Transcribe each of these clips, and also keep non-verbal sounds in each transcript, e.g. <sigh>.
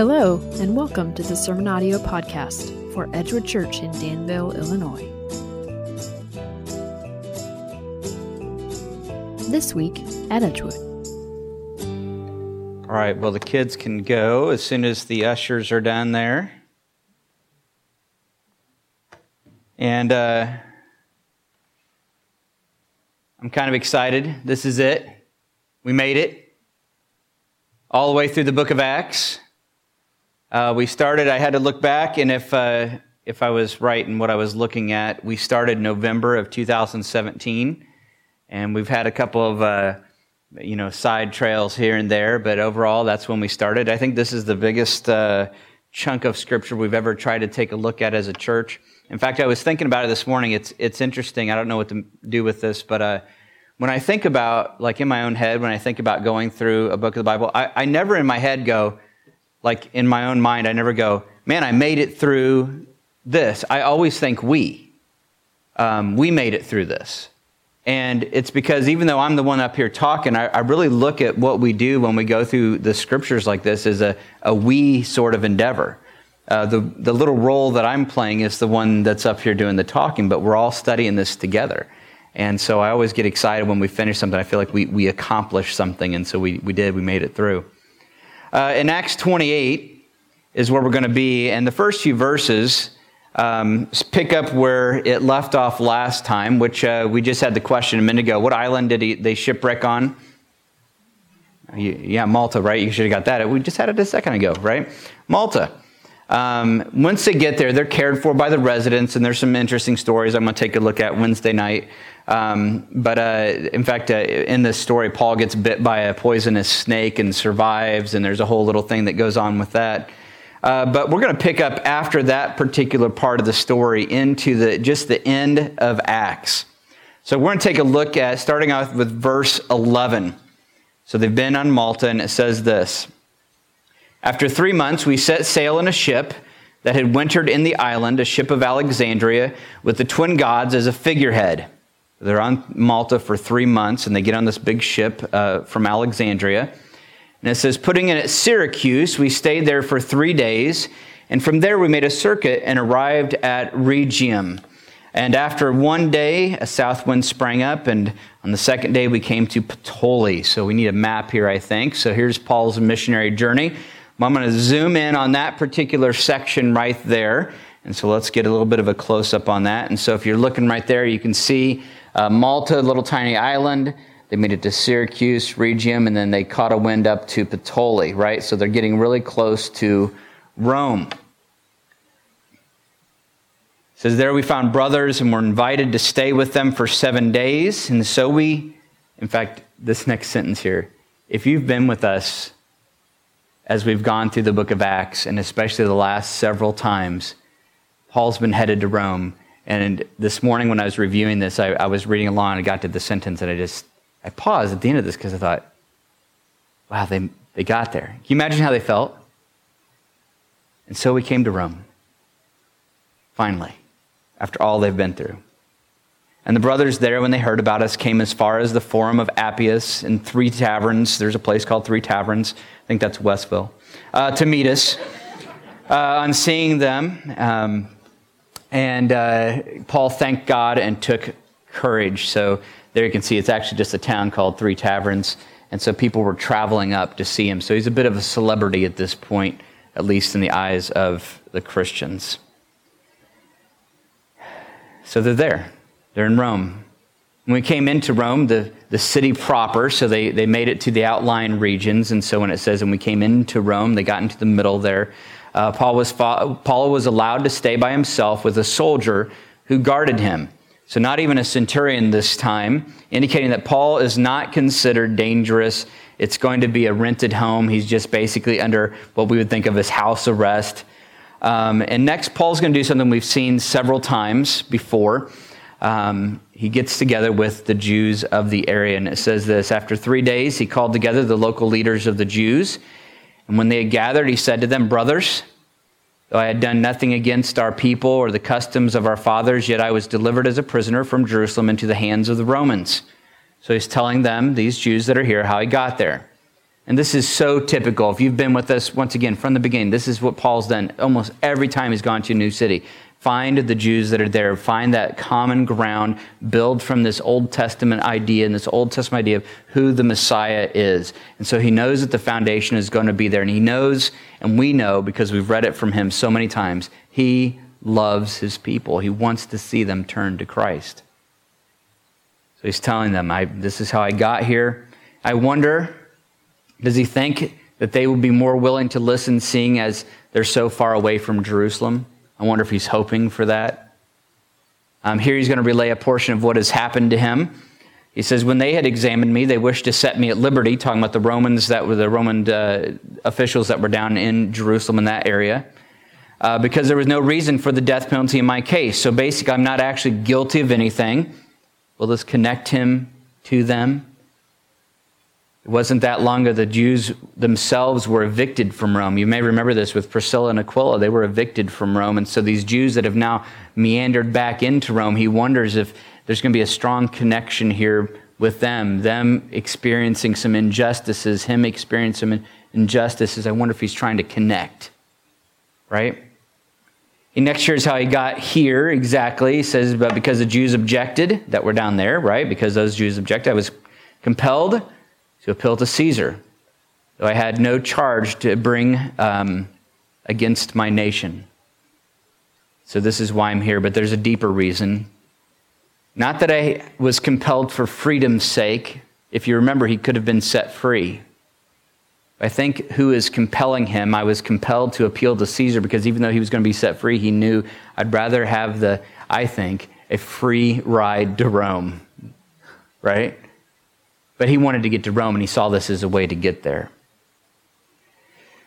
Hello, and welcome to the Sermon Audio Podcast for Edgewood Church in Danville, Illinois. This week at Edgewood. All right, well, the kids can go as soon as the ushers are down there. And uh, I'm kind of excited. This is it. We made it all the way through the book of Acts. Uh, we started, I had to look back, and if, uh, if I was right in what I was looking at, we started November of 2017, and we've had a couple of uh, you know side trails here and there, but overall, that's when we started. I think this is the biggest uh, chunk of scripture we've ever tried to take a look at as a church. In fact, I was thinking about it this morning. It's it's interesting. I don't know what to do with this, but uh, when I think about, like in my own head, when I think about going through a book of the Bible, I, I never in my head go like in my own mind, I never go, man, I made it through this. I always think we. Um, we made it through this. And it's because even though I'm the one up here talking, I, I, really look at what we do when we go through the scriptures like this as a, a we sort of endeavor. Uh, the, the little role that I'm playing is the one that's up here doing the talking, but we're all studying this together. And so I always get excited when we finish something. I feel like we, we accomplished something, and so we, we did, we made it through. Uh, in Acts 28 is where we're going to be, and the first few verses um, pick up where it left off last time, which uh, we just had the question a minute ago. What island did he, they shipwreck on? Yeah, Malta, right? You should have got that. We just had it a second ago, right? Malta. Um, once they get there, they're cared for by the residents, and there's some interesting stories I'm going to take a look at Wednesday night. Um, but uh, in fact, uh, in this story, Paul gets bit by a poisonous snake and survives, and there's a whole little thing that goes on with that. Uh, but we're going to pick up after that particular part of the story into the just the end of Acts. So we're going to take a look at starting off with verse 11. So they've been on Malta, and it says this After three months, we set sail in a ship that had wintered in the island, a ship of Alexandria, with the twin gods as a figurehead. They're on Malta for three months, and they get on this big ship uh, from Alexandria. And it says, putting in at Syracuse, we stayed there for three days, and from there we made a circuit and arrived at Rhegium. And after one day, a south wind sprang up, and on the second day we came to Puteoli. So we need a map here, I think. So here's Paul's missionary journey. I'm going to zoom in on that particular section right there. And so let's get a little bit of a close up on that. And so if you're looking right there, you can see uh, Malta, little tiny island. They made it to Syracuse, Rhegium, and then they caught a wind up to Puteoli, right? So they're getting really close to Rome. It says there we found brothers and were invited to stay with them for seven days. And so we, in fact, this next sentence here, if you've been with us as we've gone through the book of Acts, and especially the last several times, Paul's been headed to Rome. And this morning when I was reviewing this, I, I was reading along and I got to the sentence and I just, I paused at the end of this because I thought, wow, they, they got there. Can you imagine how they felt? And so we came to Rome, finally, after all they've been through. And the brothers there, when they heard about us, came as far as the Forum of Appius and Three Taverns. There's a place called Three Taverns. Think that's Westville. Uh, to meet us. Uh, on seeing them, um, and uh, Paul thanked God and took courage. So there you can see it's actually just a town called Three Taverns. And so people were traveling up to see him. So he's a bit of a celebrity at this point, at least in the eyes of the Christians. So they're there, they're in Rome. When we came into Rome, the, the city proper, so they, they made it to the outlying regions. And so when it says, when we came into Rome, they got into the middle there uh, Paul, was Paul was allowed to stay by himself with a soldier who guarded him. So, not even a centurion this time, indicating that Paul is not considered dangerous. It's going to be a rented home. He's just basically under what we would think of as house arrest. Um, and next, Paul's going to do something we've seen several times before. Um, he gets together with the Jews of the area, and it says this After three days, he called together the local leaders of the Jews and when they had gathered, he said to them, Brothers, though I had done nothing against our people or the customs of our fathers, yet I was delivered as a prisoner from Jerusalem into the hands of the Romans. So he's telling them, these Jews that are here, how he got there. And this is so typical. If you've been with us once again from the beginning, this is what Paul's done almost every time he's gone to a new city. Find the Jews that are there, find that common ground, build from this Old Testament idea and this Old Testament idea of who the Messiah is. And so he knows that the foundation is going to be there. And he knows, and we know because we've read it from him so many times, he loves his people. He wants to see them turn to Christ. So he's telling them, This is how I got here. I wonder, does he think that they would be more willing to listen, seeing as they're so far away from Jerusalem? I wonder if he's hoping for that. Um, here he's going to relay a portion of what has happened to him. He says, When they had examined me, they wished to set me at liberty, talking about the Romans that were the Roman uh, officials that were down in Jerusalem in that area, uh, because there was no reason for the death penalty in my case. So basically, I'm not actually guilty of anything. Will this connect him to them? It wasn't that long ago the Jews themselves were evicted from Rome. You may remember this with Priscilla and Aquila. They were evicted from Rome. And so these Jews that have now meandered back into Rome, he wonders if there's going to be a strong connection here with them, them experiencing some injustices, him experiencing some injustices. I wonder if he's trying to connect, right? He next year is how he got here exactly. He says, but because the Jews objected, that we're down there, right? Because those Jews objected, I was compelled to appeal to Caesar, though I had no charge to bring um, against my nation. So this is why I'm here, but there's a deeper reason. Not that I was compelled for freedom's sake. If you remember, he could have been set free. I think who is compelling him, I was compelled to appeal to Caesar because even though he was going to be set free, he knew I'd rather have the, I think, a free ride to Rome. Right? But he wanted to get to Rome, and he saw this as a way to get there.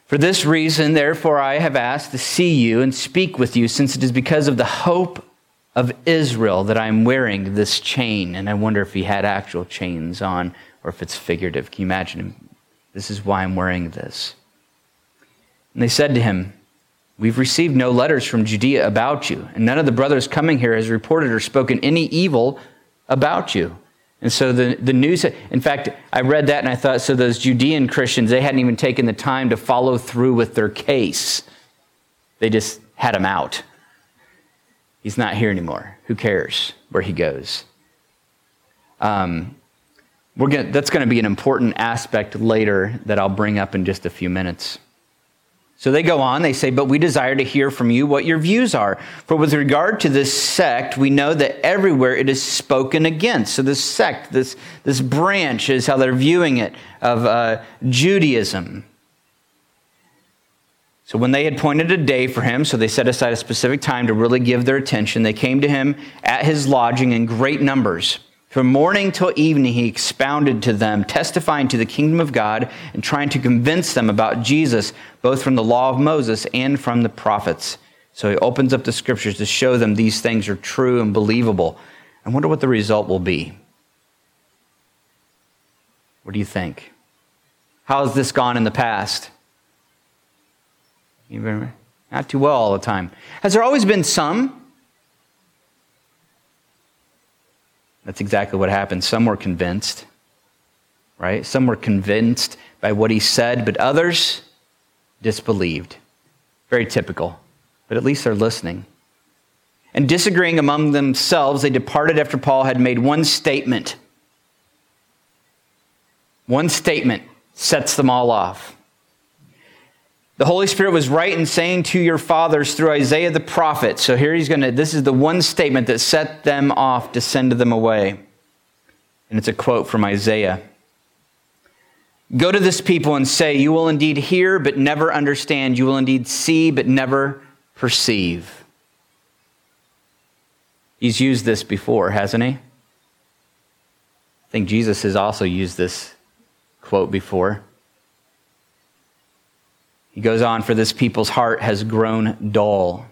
For this reason, therefore, I have asked to see you and speak with you, since it is because of the hope of Israel that I'm wearing this chain. And I wonder if he had actual chains on or if it's figurative. Can you imagine him? This is why I'm wearing this. And they said to him, We've received no letters from Judea about you, and none of the brothers coming here has reported or spoken any evil about you. And so the, the news, in fact, I read that and I thought, so those Judean Christians, they hadn't even taken the time to follow through with their case. They just had him out. He's not here anymore. Who cares where he goes? Um, we're gonna, that's going to be an important aspect later that I'll bring up in just a few minutes. So they go on, they say, But we desire to hear from you what your views are. For with regard to this sect, we know that everywhere it is spoken against. So this sect, this, this branch is how they're viewing it of uh, Judaism. So when they had pointed a day for him, so they set aside a specific time to really give their attention, they came to him at his lodging in great numbers. From morning till evening, he expounded to them, testifying to the kingdom of God and trying to convince them about Jesus, both from the law of Moses and from the prophets. So he opens up the scriptures to show them these things are true and believable. I wonder what the result will be. What do you think? How has this gone in the past? Not too well all the time. Has there always been some? That's exactly what happened. Some were convinced, right? Some were convinced by what he said, but others disbelieved. Very typical, but at least they're listening. And disagreeing among themselves, they departed after Paul had made one statement. One statement sets them all off. The Holy Spirit was right in saying to your fathers through Isaiah the prophet. So here he's going to, this is the one statement that set them off to send them away. And it's a quote from Isaiah. Go to this people and say, You will indeed hear, but never understand. You will indeed see, but never perceive. He's used this before, hasn't he? I think Jesus has also used this quote before. He goes on, For this people's heart has grown dull,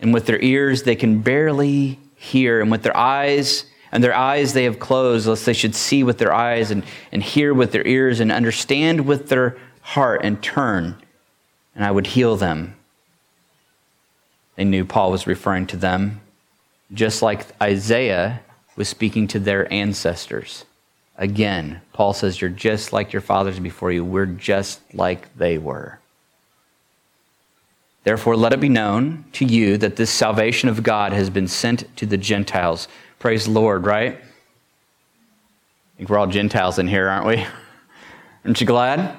and with their ears they can barely hear, and with their eyes, and their eyes they have closed, lest they should see with their eyes and, and hear with their ears and understand with their heart and turn, and I would heal them. They knew Paul was referring to them, just like Isaiah was speaking to their ancestors. Again, Paul says, You're just like your fathers before you. We're just like they were. Therefore, let it be known to you that this salvation of God has been sent to the Gentiles. Praise the Lord, right? I think we're all Gentiles in here, aren't we? <laughs> Aren't you glad?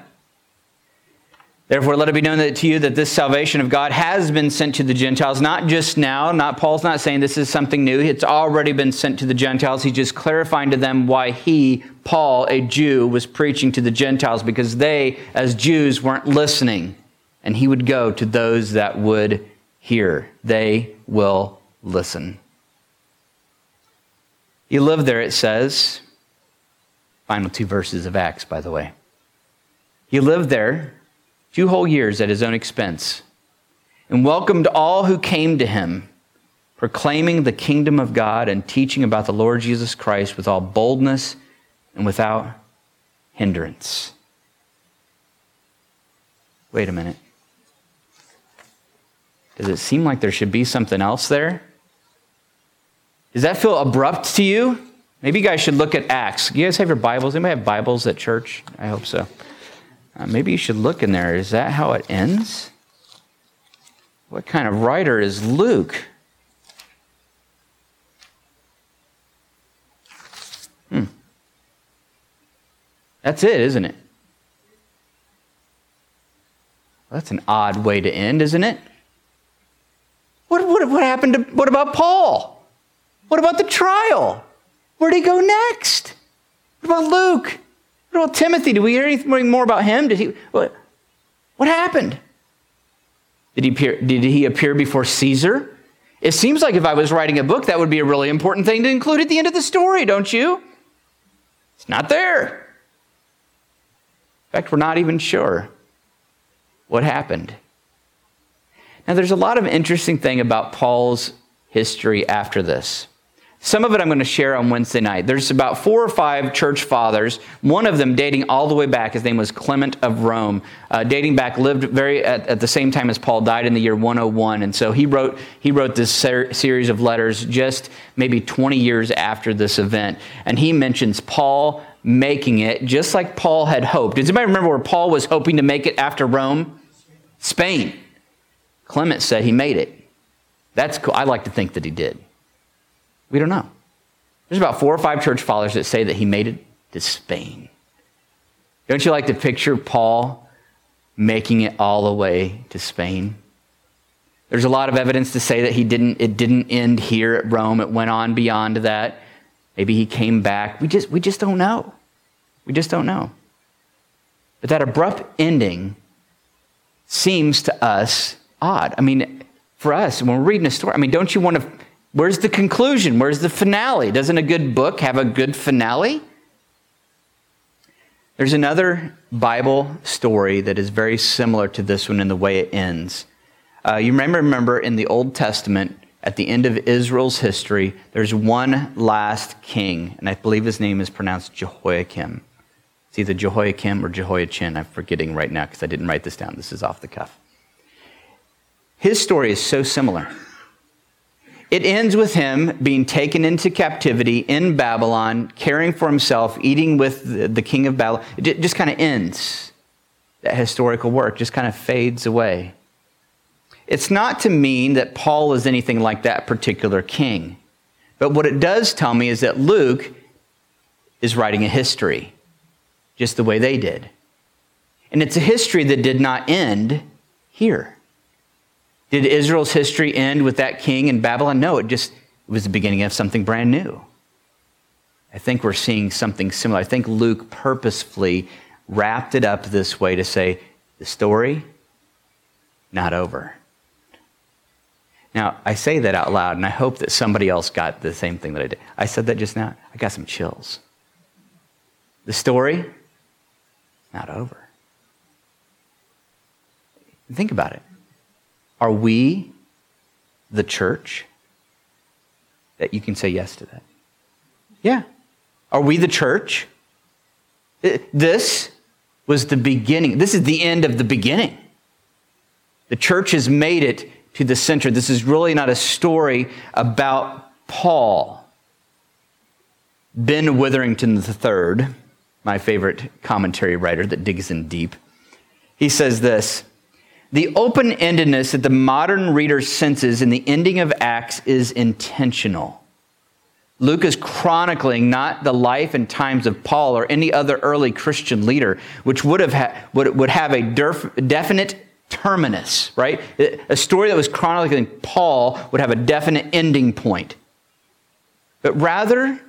Therefore, let it be known that to you that this salvation of God has been sent to the Gentiles, not just now. Not Paul's not saying this is something new. It's already been sent to the Gentiles. He's just clarifying to them why he, Paul, a Jew, was preaching to the Gentiles because they, as Jews, weren't listening. And he would go to those that would hear. They will listen. He lived there, it says. Final two verses of Acts, by the way. He lived there two whole years at his own expense, and welcomed all who came to him, proclaiming the kingdom of God and teaching about the Lord Jesus Christ with all boldness and without hindrance. Wait a minute. Does it seem like there should be something else there? Does that feel abrupt to you? Maybe you guys should look at Acts. You guys have your Bibles? Anybody have Bibles at church? I hope so. Uh, maybe you should look in there. Is that how it ends? What kind of writer is Luke? Hmm. That's it, isn't it? that's an odd way to end, isn't it? What, what, what happened to, what about Paul? What about the trial? Where'd he go next? What about Luke? What about Timothy? Did we hear anything more about him? Did he, what, what happened? Did he, appear, did he appear before Caesar? It seems like if I was writing a book, that would be a really important thing to include at the end of the story, don't you? It's not there. In fact, we're not even sure what happened. Now, there's a lot of interesting thing about Paul's history after this. Some of it I'm going to share on Wednesday night. There's about four or five church fathers, one of them dating all the way back. His name was Clement of Rome. Uh, dating back, lived very at, at, the same time as Paul died in the year 101. And so he wrote, he wrote this ser- series of letters just maybe 20 years after this event. And he mentions Paul making it just like Paul had hoped. Does anybody remember where Paul was hoping to make it after Rome? Spain. Clement said he made it. That's cool. I like to think that he did. We don't know. There's about four or five church fathers that say that he made it to Spain. Don't you like to picture Paul making it all the way to Spain? There's a lot of evidence to say that he didn't, it didn't end here at Rome. It went on beyond that. Maybe he came back. We just, we just don't know. We just don't know. But that abrupt ending seems to us odd. I mean, for us, when we're reading a story, I mean, don't you want to Where's the conclusion? Where's the finale? Doesn't a good book have a good finale? There's another Bible story that is very similar to this one in the way it ends. Uh, you may remember in the Old Testament, at the end of Israel's history, there's one last king, and I believe his name is pronounced Jehoiakim. It's either Jehoiakim or Jehoiachin. I'm forgetting right now because I didn't write this down. This is off the cuff. His story is so similar. It ends with him being taken into captivity in Babylon, caring for himself, eating with the, king of Babylon. It just kind of ends. That historical work just kind of fades away. It's not to mean that Paul is anything like that particular king. But what it does tell me is that Luke is writing a history, just the way they did. And it's a history that did not end here. Did Israel's history end with that king in Babylon? No, it just it was the beginning of something brand new. I think we're seeing something similar. I think Luke purposefully wrapped it up this way to say the story, not over. Now, I say that out loud, and I hope that somebody else got the same thing that I did. I said that just now. I got some chills. The story, not over. Think about it. Are we the church? That you can say yes to that. Yeah. Are we the church? Uh, this was the beginning. This is the end of the beginning. The church has made it to the center. This is really not a story about Paul. Ben Witherington III, my favorite commentary writer that digs in deep, he says this The open endedness that the modern reader senses in the ending of Acts is intentional. Luke is chronicling not the life and times of Paul or any other early Christian leader, which would have, ha- would, would have a derf- definite terminus, right? A story that was chronicling Paul would have a definite ending point. But rather,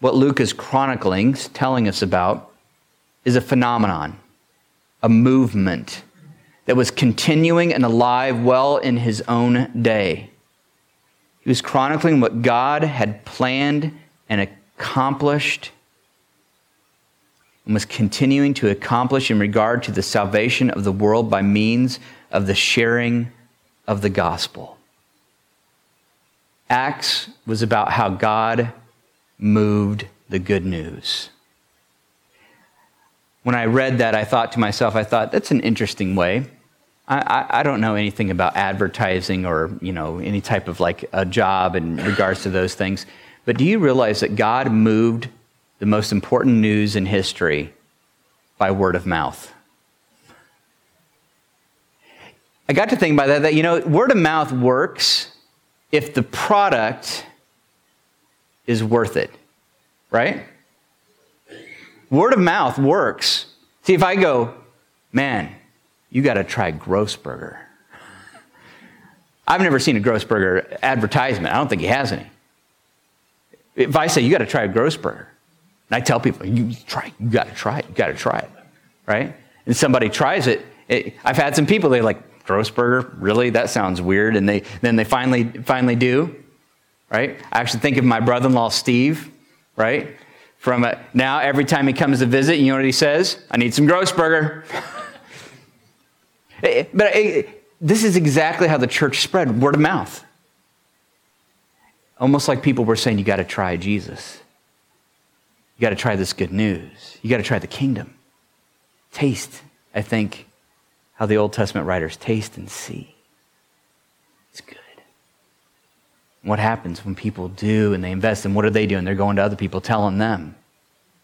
what Luke is chronicling, telling us about, is a phenomenon, a movement that was continuing and alive well in his own day. He was chronicling what God had planned and accomplished and was continuing to accomplish in regard to the salvation of the world by means of the sharing of the gospel. Acts was about how God moved the good news. When I read that, I thought to myself, I thought, that's an interesting way. I, I, don't know anything about advertising or, you know, any type of like a job in regards to those things. But do you realize that God moved the most important news in history by word of mouth. I got to think about that, that, you know, word of mouth works if the product is worth it, right? Word of mouth works. See, if I go, man, you got to try Grossberger. I've never seen a Grossberger advertisement. I don't think he has any. If I say, you got to try a Grossberger, and I tell people, you try, you got to try it, you got to try it, right? And somebody tries it. it I've had some people, they're like, Grossberger, really? That sounds weird. And they, then they finally, finally do, right? I actually think of my brother-in-law, Steve, right? From a, now, every time he comes to visit, you know what he says? I need some Grossberger. <laughs> Eh, but eh, this is exactly how the church spread, word of mouth. Almost like people were saying, you got to try Jesus. You got to try this good news. You got to try the kingdom. Taste, I think, how the Old Testament writers taste and see. It's good. What happens when people do and they invest and what are they doing? They're going to other people telling them.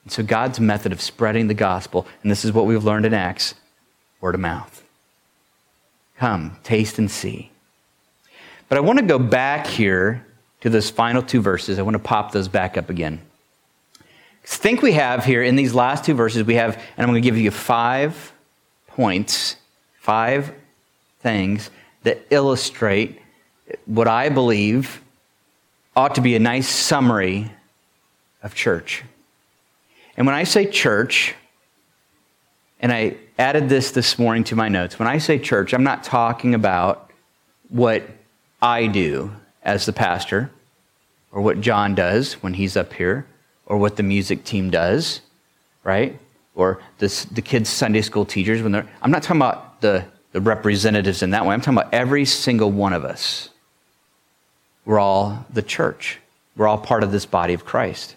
And so God's method of spreading the gospel, and this is what we've learned in Acts, word of mouth. Come, taste and see. But I want to go back here to those final two verses. I want to pop those back up again think we have here in these last two verses, we have, and I'm going to give you five points, five things that illustrate what I believe ought to be a nice summary of church. And when I say church, and I added this this morning to my notes, when I say church, I'm not talking about what I do as the pastor or what John does when he's up here or what the music team does, right? Or this, the kids' Sunday school teachers when they're. I'm not talking about the, the representatives in that way. I'm talking about every single one of us. We're all the church. We're all part of this body of Christ.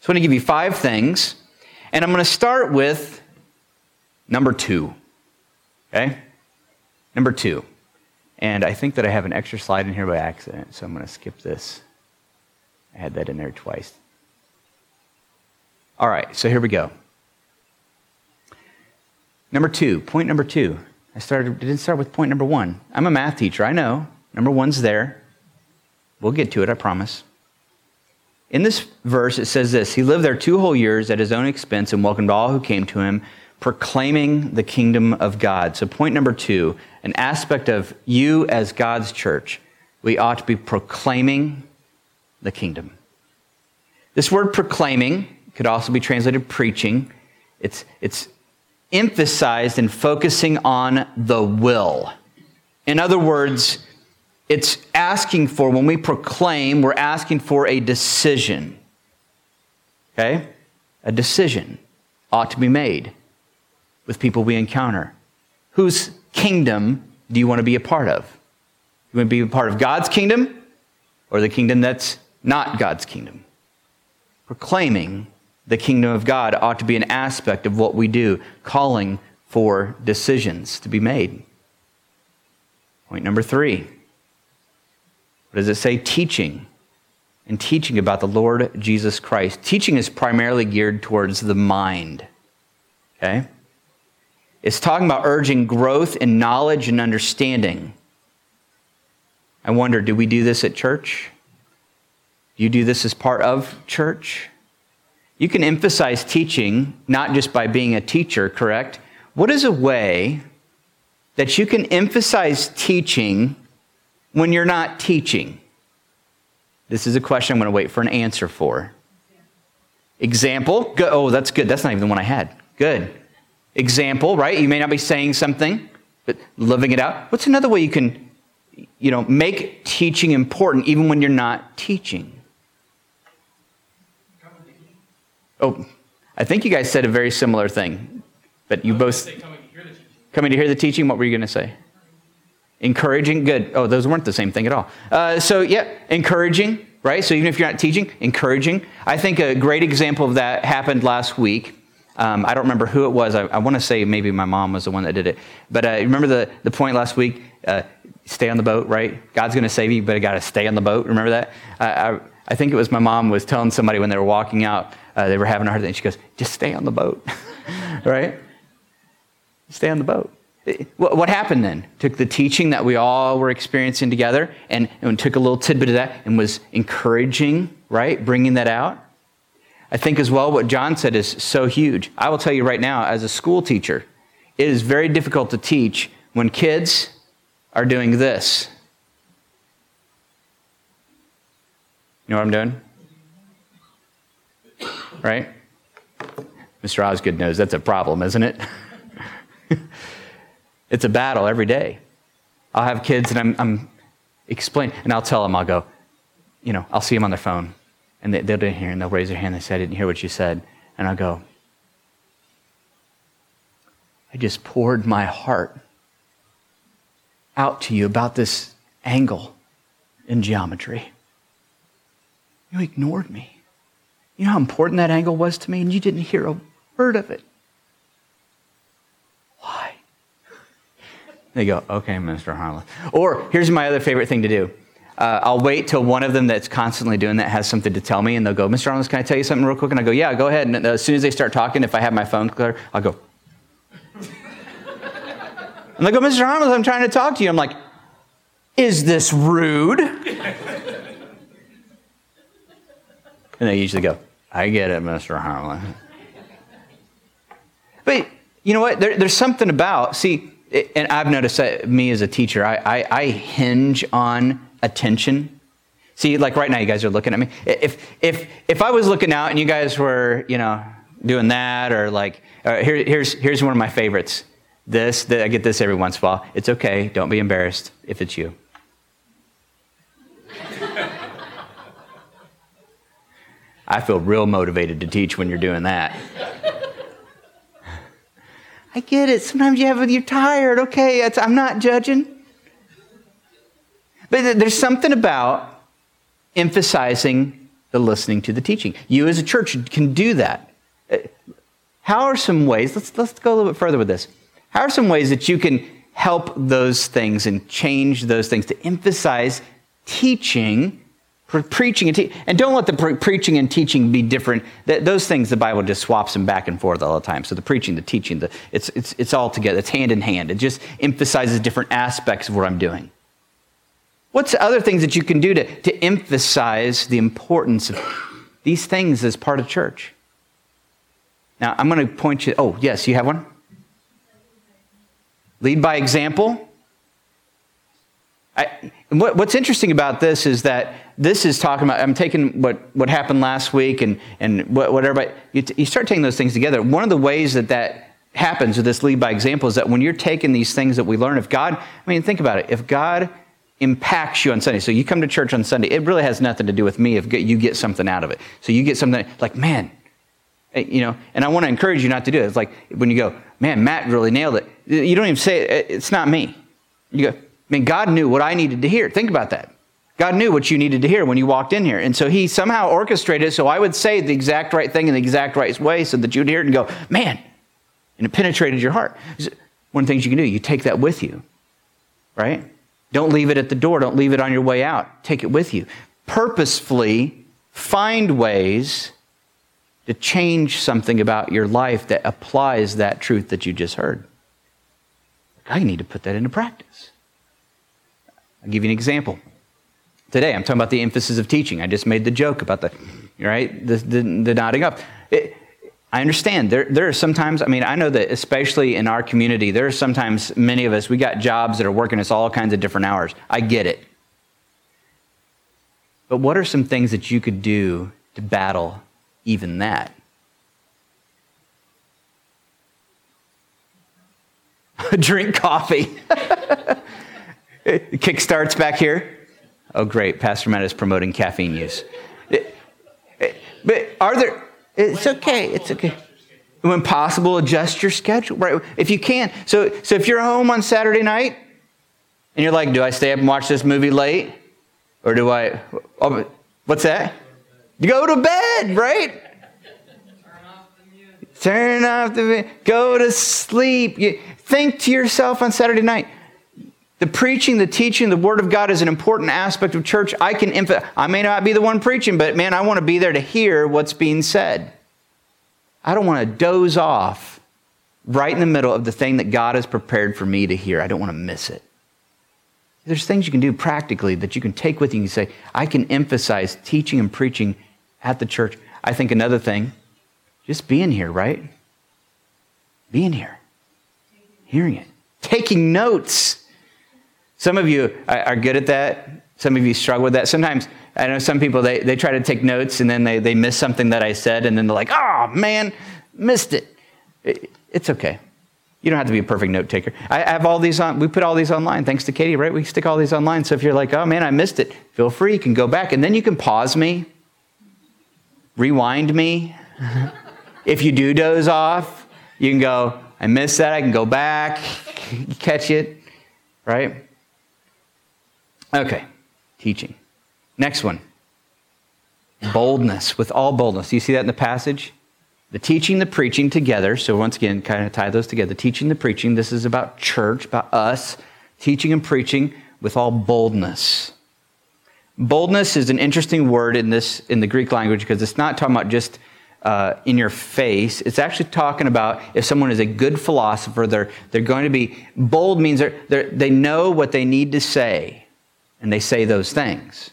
So I'm going to give you five things, and I'm going to start with number two. Okay? Number two. And I think that I have an extra slide in here by accident, so I'm going to skip this. I had that in there twice. All right, so here we go. Number two, point number two. I started didn't start with point number one. I'm a math teacher, I know. Number one's there. We'll get to it, I promise. In this verse, it says this He lived there two whole years at his own expense and welcomed all who came to him, proclaiming the kingdom of God. So, point number two an aspect of you as God's church, we ought to be proclaiming the kingdom. This word proclaiming could also be translated preaching. It's, it's emphasized in focusing on the will. In other words, it's asking for, when we proclaim, we're asking for a decision. Okay? A decision ought to be made with people we encounter. Whose kingdom do you want to be a part of? You want to be a part of God's kingdom or the kingdom that's not God's kingdom? Proclaiming the kingdom of God ought to be an aspect of what we do, calling for decisions to be made. Point number three. What does it say? Teaching. and teaching about the Lord Jesus Christ. Teaching is primarily geared towards the mind. Okay? It's talking about urging growth in knowledge and understanding. I wonder, do we do this at church? Do you do this as part of church? You can emphasize teaching not just by being a teacher, correct? What is a way that you can emphasize teaching when you're not teaching? This is a question I'm going to wait for an answer for. Example. Go, oh, that's good. That's not even the one I had. Good. Example, right? You may not be saying something, but living it out. What's another way you can, you know, make teaching important even when you're not teaching? Oh, I think you guys said a very similar thing, but you both coming to hear the teaching. What were you going to say? Encouraging, good. Oh, those weren't the same thing at all. Uh, so, yeah, encouraging, right? So, even if you're not teaching, encouraging. I think a great example of that happened last week. Um, I don't remember who it was. I, I want to say maybe my mom was the one that did it. But uh, remember the, the point last week? Uh, stay on the boat, right? God's going to save you, but I got to stay on the boat. Remember that? I, I think it was my mom was telling somebody when they were walking out, uh, they were having a hard time. She goes, just stay on the boat, <laughs> right? Stay on the boat. What happened then? Took the teaching that we all were experiencing together and, and took a little tidbit of that and was encouraging, right? Bringing that out. I think as well what John said is so huge. I will tell you right now, as a school teacher, it is very difficult to teach when kids are doing this. You know what I'm doing? Right? Mr. Osgood knows that's a problem, isn't it? <laughs> It's a battle every day. I'll have kids and I'm, I'm explaining, and I'll tell them, I'll go, you know, I'll see them on their phone, and they, they'll hear, and they'll raise their hand. They say, I didn't hear what you said. And I'll go, I just poured my heart out to you about this angle in geometry. You ignored me. You know how important that angle was to me, and you didn't hear a word of it. Why? They go, okay, Mr. Harlan. Or here's my other favorite thing to do. Uh, I'll wait till one of them that's constantly doing that has something to tell me, and they'll go, Mr. Harlan, can I tell you something real quick? And I go, yeah, go ahead. And as soon as they start talking, if I have my phone clear, I'll go. <laughs> and they go, Mr. Harlan, I'm trying to talk to you. I'm like, is this rude? <laughs> and they usually go, I get it, Mr. Harlan. <laughs> But you know what? There, there's something about, see, and I've noticed that me as a teacher, I, I, I, hinge on attention. See, like right now, you guys are looking at me. If, if, if I was looking out and you guys were, you know, doing that, or like, uh, here, here's, here's one of my favorites. This, that I get this every once in a while. It's okay. Don't be embarrassed if it's you. I feel real motivated to teach when you're doing that. I get it. Sometimes you have, you're tired. Okay, I'm not judging. But there's something about emphasizing the listening to the teaching. You as a church can do that. Uh, how are some ways, let's, let's go a little bit further with this. How are some ways that you can help those things and change those things to emphasize teaching preaching and te- and don't let the pre- preaching and teaching be different. Th- those things the Bible just swaps them back and forth all the time. So the preaching, the teaching, the, it's it's it's all together. It's hand in hand. It just emphasizes different aspects of what I'm doing. What's other things that you can do to, to emphasize the importance of these things as part of church? Now I'm going to point you. Oh yes, you have one. Lead by example. I, what, what's interesting about this is that this is talking about, I'm taking what, what happened last week and, and what, everybody, you, t- you start taking those things together. One of the ways that that happens with this lead by example is that when you're taking these things that we learn, if God, I mean, think about it. If God impacts you on Sunday, so you come to church on Sunday, it really has nothing to do with me if you get something out of it. So you get something like, man, eh, you know, and I want to encourage you not to do it. It's like when you go, man, Matt really nailed it. You don't even say it, it's not me. You go, I mean, God knew what I needed to hear. Think about that. God knew what you needed to hear when you walked in here. And so he somehow orchestrated it so I would say the exact right thing in the exact right way so that you'd hear it and go, man, and it penetrated your heart. One of the things you can do, you take that with you, right? Don't leave it at the door. Don't leave it on your way out. Take it with you. purposefully find ways to change something about your life that applies that truth that you just heard. I need to put that into practice. I'll give you an example. Today, I'm talking about the emphasis of teaching. I just made the joke about the, right, the, the, the nodding up. It, I understand. There, there are sometimes, I mean, I know that especially in our community, there are sometimes many of us, we got jobs that are working us all kinds of different hours. I get it. But what are some things that you could do to battle even that? <laughs> Drink coffee. <laughs> Kick starts back here. Oh, great. Pastor Matt is promoting caffeine use. But are there, it's okay. It's okay. When possible, adjust your schedule. Right? If you can. So, so if you're home on Saturday night and you're like, do I stay up and watch this movie late? Or do I, oh, what's that? You go to bed, right? Turn off the music. Go to sleep. You, think to yourself on Saturday night. The preaching, the teaching, the Word of God is an important aspect of church. I can emphasize, I may not be the one preaching, but man, I want to be there to hear what's being said. I don't want to doze off right in the middle of the thing that God has prepared for me to hear. I don't want to miss it. There's things you can do practically that you can take with you and say, I can emphasize teaching and preaching at the church. I think another thing, just being here, right? Being here, hearing it, taking notes. Some of you are good at that. Some of you struggle with that. Sometimes I know some people they, they try to take notes and then they, they miss something that I said and then they're like, oh man, missed it. it it's okay. You don't have to be a perfect note taker. I have all these on, we put all these online, thanks to Katie, right? We stick all these online. So if you're like, oh man, I missed it, feel free, you can go back and then you can pause me, rewind me. <laughs> if you do doze off, you can go, I missed that, I can go back, <laughs> catch it, right? Okay, teaching. Next one boldness, with all boldness. You see that in the passage? The teaching, the preaching together. So, once again, kind of tie those together. Teaching, the preaching. This is about church, about us. Teaching and preaching with all boldness. Boldness is an interesting word in this in the Greek language because it's not talking about just uh, in your face. It's actually talking about if someone is a good philosopher, they're, they're going to be bold means they're, they're, they know what they need to say and they say those things.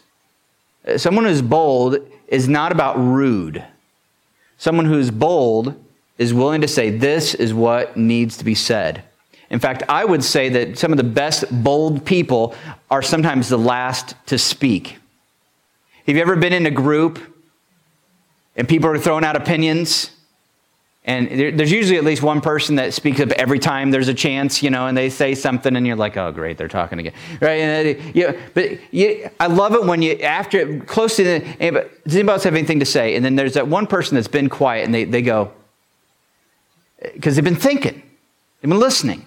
Uh, someone who's bold is not about rude. Someone who's bold is willing to say, This is what needs to be said. In fact, I would say that some of the best bold people are sometimes the last to speak. Have you ever been in a group and people are throwing out opinions and there's usually at least one person that speaks up every time there's a chance, you know, and they say something, and you're like, "Oh, great, they're talking again." Right? And, uh, yeah, but you, I love it when you after close to the. Does anybody else have anything to say? And then there's that one person that's been quiet, and they they go uh, because they've been thinking, they've been listening.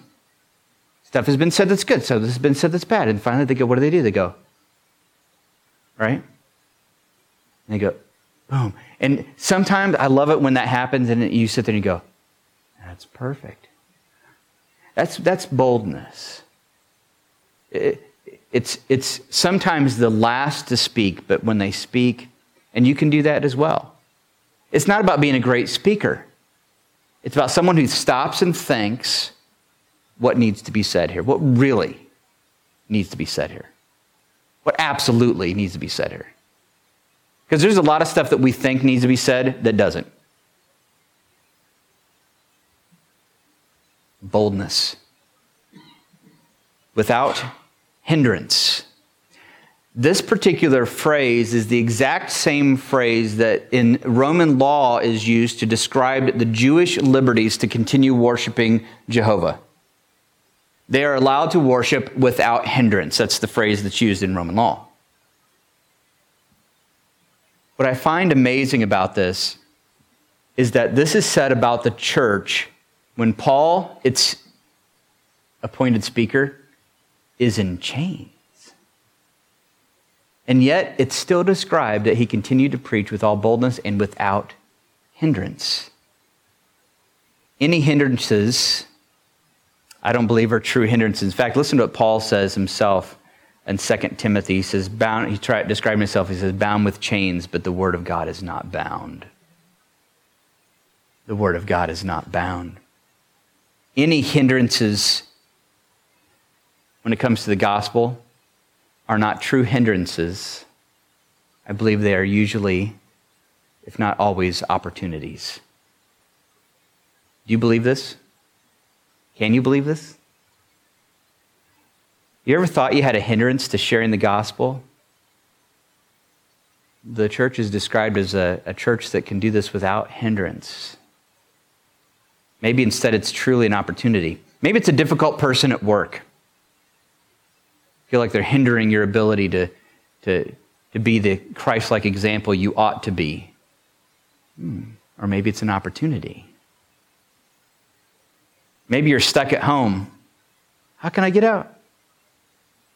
Stuff has been said that's good, so this has been said that's bad, and finally they go, "What do they do?" They go, right? And they go, boom. And sometimes I love it when that happens and you sit there and you go, that's perfect. That's, that's boldness. It, it's, it's sometimes the last to speak, but when they speak, and you can do that as well. It's not about being a great speaker. It's about someone who stops and thinks what needs to be said here, what really needs to be said here, what absolutely needs to be said here. Because there's a lot of stuff that we think needs to be said that doesn't. Boldness. Without hindrance. This particular phrase is the exact same phrase that in Roman law is used to describe the Jewish liberties to continue worshiping Jehovah. They are allowed to worship without hindrance. That's the phrase that's used in Roman law. What I find amazing about this is that this is said about the church when Paul, its appointed speaker, is in chains. And yet, it's still described that he continued to preach with all boldness and without hindrance. Any hindrances, I don't believe, are true hindrances. In fact, listen to what Paul says himself in 2 Timothy. He says, bound, he tried describing himself, he says, bound with chains, but the word of God is not bound. The word of God is not bound. Any hindrances when it comes to the gospel are not true hindrances. I believe they are usually, if not always, opportunities. Do you believe this? Can you believe this? You ever thought you had a hindrance to sharing the gospel? The church is described as a, a church that can do this without hindrance. Maybe instead it's truly an opportunity. Maybe it's a difficult person at work. Feel like they're hindering your ability to, to, to be the Christ like example you ought to be. Hmm. Or maybe it's an opportunity. Maybe you're stuck at home. How can I get out?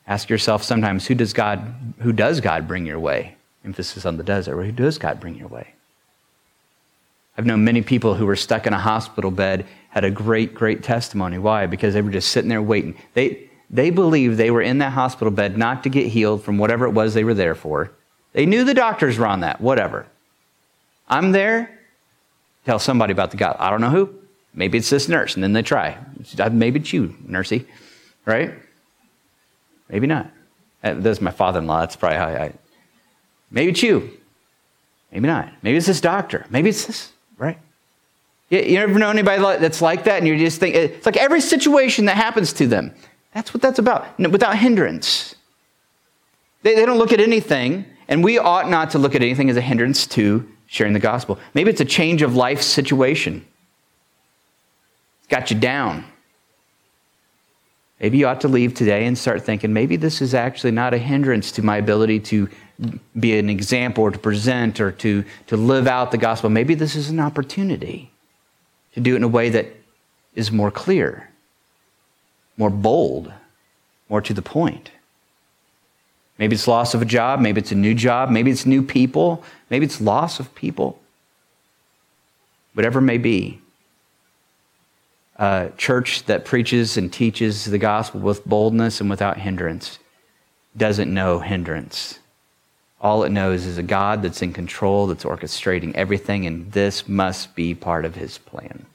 Ask yourself sometimes who does God who does God bring your way? Emphasis on the does or who does God bring your way? I've known many people who were stuck in a hospital bed had a great, great testimony. Why? Because they were just sitting there waiting. They they believed they were in that hospital bed not to get healed from whatever it was they were there for. They knew the doctors were on that, whatever. I'm there, tell somebody about the God. I don't know who. Maybe it's this nurse, and then they try. Maybe it's you, nursey, right? Maybe not. Uh, That's my father in law. That's probably how I. Maybe it's you. Maybe not. Maybe it's this doctor. Maybe it's this, right? You, you ever know anybody that's like that and you just think, it's like every situation that happens to them. That's what that's about, without hindrance. They, they don't look at anything, and we ought not to look at anything as a hindrance to sharing the gospel. Maybe it's a change of life situation. It's got you down. Maybe you ought to leave today and start thinking maybe this is actually not a hindrance to my ability to be an example or to present or to, to live out the gospel. Maybe this is an opportunity to do it in a way that is more clear, more bold, more to the point. Maybe it's loss of a job, maybe it's a new job, maybe it's new people, maybe it's loss of people. Whatever it may be a church that preaches and teaches the gospel with boldness and without hindrance doesn't know hindrance. All it knows is a God that's in control, that's orchestrating everything, and this must be part of his plan.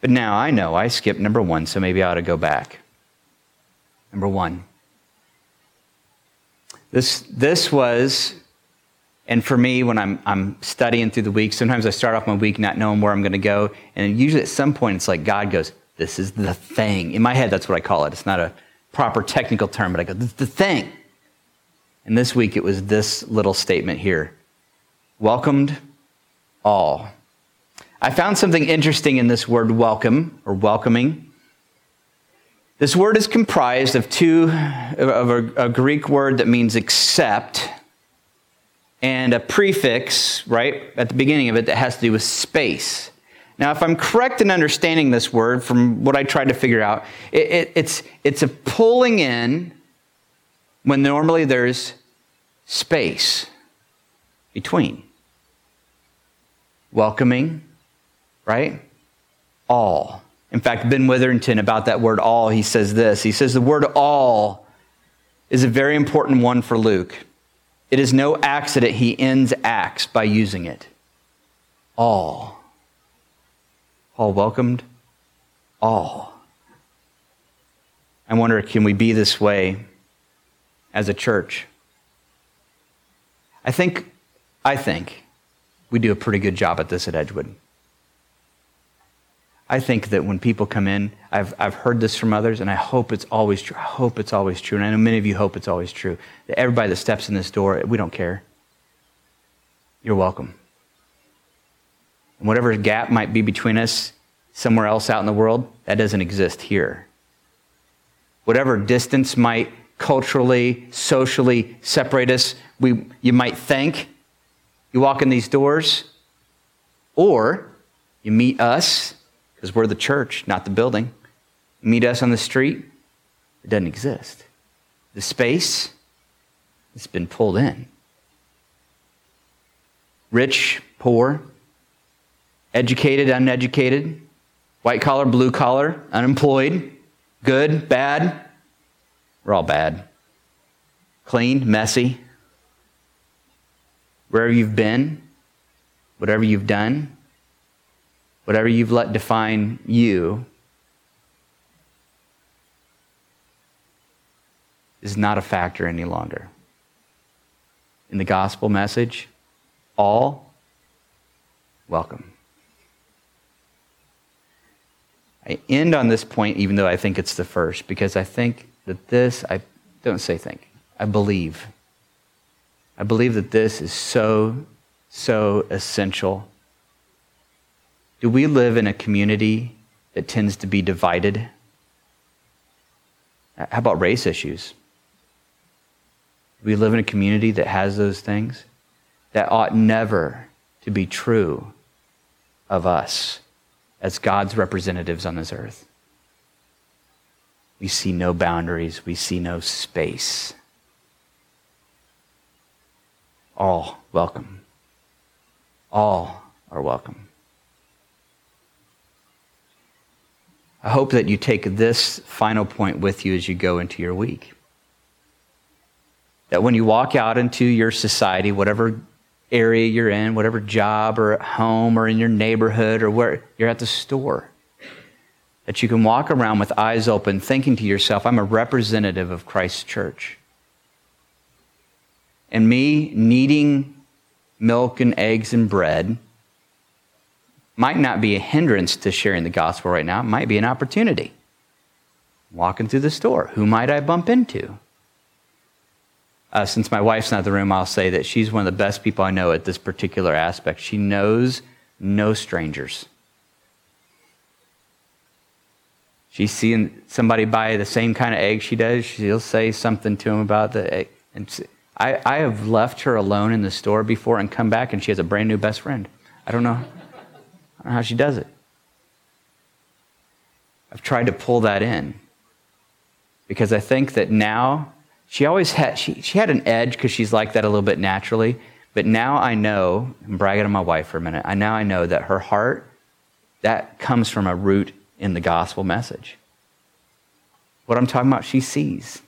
But now I know I skipped number one, so maybe I ought to go back. Number one. This, this was and for me, when I'm, I'm studying through the week, sometimes I start off my week not knowing where I'm going to go. And usually at some point, it's like God goes, This is the thing. In my head, that's what I call it. It's not a proper technical term, but I go, This is the thing. And this week, it was this little statement here Welcomed all. I found something interesting in this word welcome or welcoming. This word is comprised of two, of a, a Greek word that means accept and a prefix, right, at the beginning of it that has to do with space. Now, if I'm correct in understanding this word from what I tried to figure out, it, it, it's, it's a pulling in when normally there's space between. Welcoming, right? All. In fact, Ben Witherington, about that word all, he says this. He says the word all is a very important one for Luke. It is no accident he ends Acts by using it. All. Paul welcomed all. I wonder can we be this way as a church? I think, I think we do a pretty good job at this at Edgewood. I think that when people come in, I've, I've heard this from others, and I hope it's always true. I hope it's always true. And I know many of you hope it's always true. That everybody that steps in this door, we don't care. You're welcome. And whatever gap might be between us somewhere else out in the world, that doesn't exist here. Whatever distance might culturally, socially separate us, we, you might think, you walk in these doors, or you meet us because we're the church, not the building. Meet us on the street, it doesn't exist. The space, it's been pulled in. Rich, poor, educated, uneducated, white collar, blue collar, unemployed, good, bad. We're all bad. clean, messy. Wherever you've been, whatever you've done, whatever you've let define you, is not a factor any longer. In the gospel message, all welcome. I end on this point, even though I think it's the first, because I think that this, I don't say think, I believe. I believe that this is so, so essential. Do we live in a community that tends to be divided? How about race issues? Do we live in a community that has those things? That ought never to be true of us as God's representatives on this earth. We see no boundaries, we see no space. All welcome. All are welcome. I hope that you take this final point with you as you go into your week. That when you walk out into your society, whatever area you're in, whatever job or at home or in your neighborhood or where you're at the store. That you can walk around with eyes open, thinking to yourself, I'm a representative of Christ's church. And me needing milk and eggs and bread might not be a hindrance to sharing the gospel right now, it might be an opportunity. Walking through the store, who might I bump into? Uh, since my wife's not in the room, I'll say that she's one of the best people I know at this particular aspect. She knows no strangers. She's seeing somebody buy the same kind of egg she does, she'll say something to him about the egg. And I, I have left her alone in the store before and come back, and she has a brand new best friend. I don't know, Know how she does it. I've tried to pull that in because I think that now she always had, she, she had an edge because she's like that a little bit naturally. But now I know, I'm bragging on my wife for a minute, I now I know that her heart, that comes from a root in the gospel message. What I'm talking about, she sees.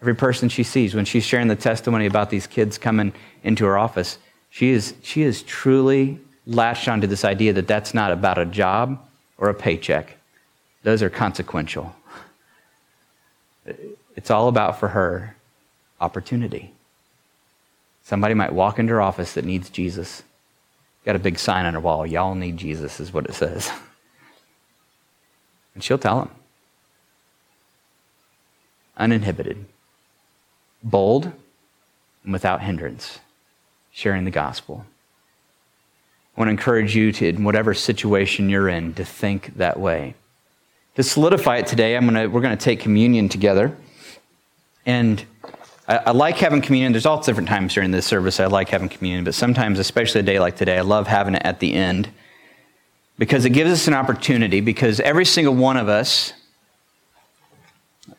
Every person she sees, when she's sharing the testimony about these kids coming into her office, she is, she is truly latched onto this idea that that's not about a job or a paycheck. Those are consequential. It's all about for her opportunity. Somebody might walk into her office that needs Jesus. Got a big sign on her wall. Y'all need Jesus, is what it says. And she'll tell him. Uninhibited, bold, and without hindrance, sharing the gospel. Want to encourage you to, in whatever situation you're in, to think that way. To solidify it today, I'm gonna, we're going to take communion together. And I, I, like having communion. There's all different times during this service I like having communion, but sometimes, especially a day like today, I love having it at the end because it gives us an opportunity. Because every single one of us,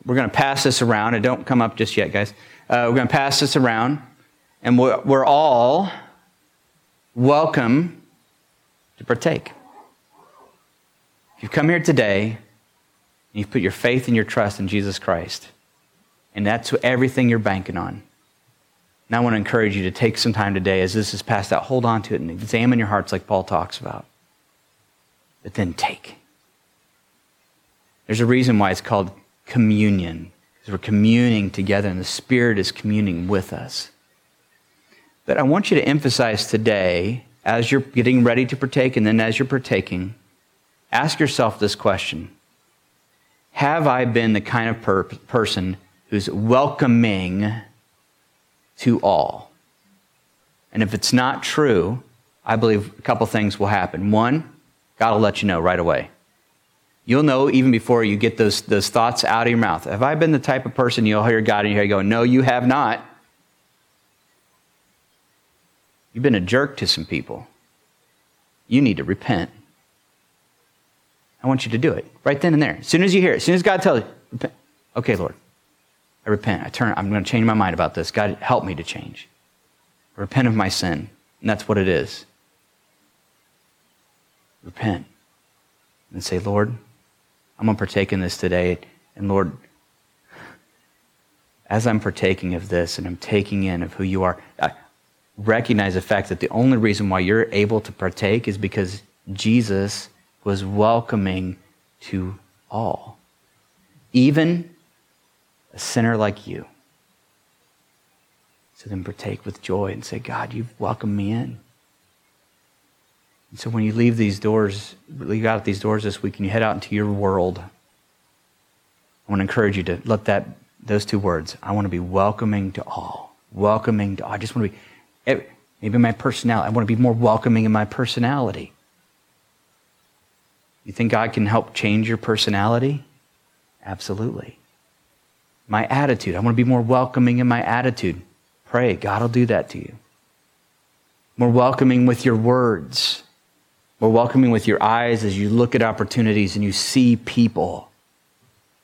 we're going to pass this around. And don't come up just yet, guys. Uh, we're going to pass this around, and we're, we're all welcome to partake. If you've come here today and you've put your faith and your trust in Jesus Christ, and that's everything you're banking on. And I want to encourage you to take some time today as this is passed out, hold on to it and examine your hearts like Paul talks about. But then take. There's a reason why it's called communion, because we're communing together and the Spirit is communing with us. But I want you to emphasize today, as you're getting ready to partake and then as you're partaking, ask yourself this question Have I been the kind of per- person who's welcoming to all. And if it's not true, I believe a couple things will happen. One, God will let you know right away. You'll know even before you get those, those thoughts out of your mouth. Have I been the type of person you'll hear God in your head go, No, you have not. You've been a jerk to some people. You need to repent. I want you to do it right then and there. As soon as you hear it, as soon as God tells you, repent. Okay, Lord, I repent. I turn. I'm going to change my mind about this. God, help me to change. I repent of my sin. And that's what it is. Repent. And say, Lord, I'm going to partake in this today. And Lord, as I'm partaking of this and I'm taking in of who you are, I recognize the fact that the only reason why you're able to partake is because Jesus was welcoming to all, even a sinner like you. So then partake with joy and say, God, you've welcomed me in. And so when you leave these doors, leave out these doors this week and you head out into your world, I want to encourage you to let that those two words, I want to be welcoming to all. Welcoming to all. I just want to be maybe my personality. I want to be more welcoming in my personality. You think God can help change your personality? Absolutely. My attitude. I want to be more welcoming in my attitude. Pray, God will do that to you. More welcoming with your words. More welcoming with your eyes as you look at opportunities and you see people.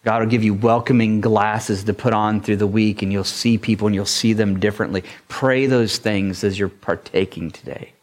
God will give you welcoming glasses to put on through the week and you'll see people and you'll see them differently. Pray those things as you're partaking today.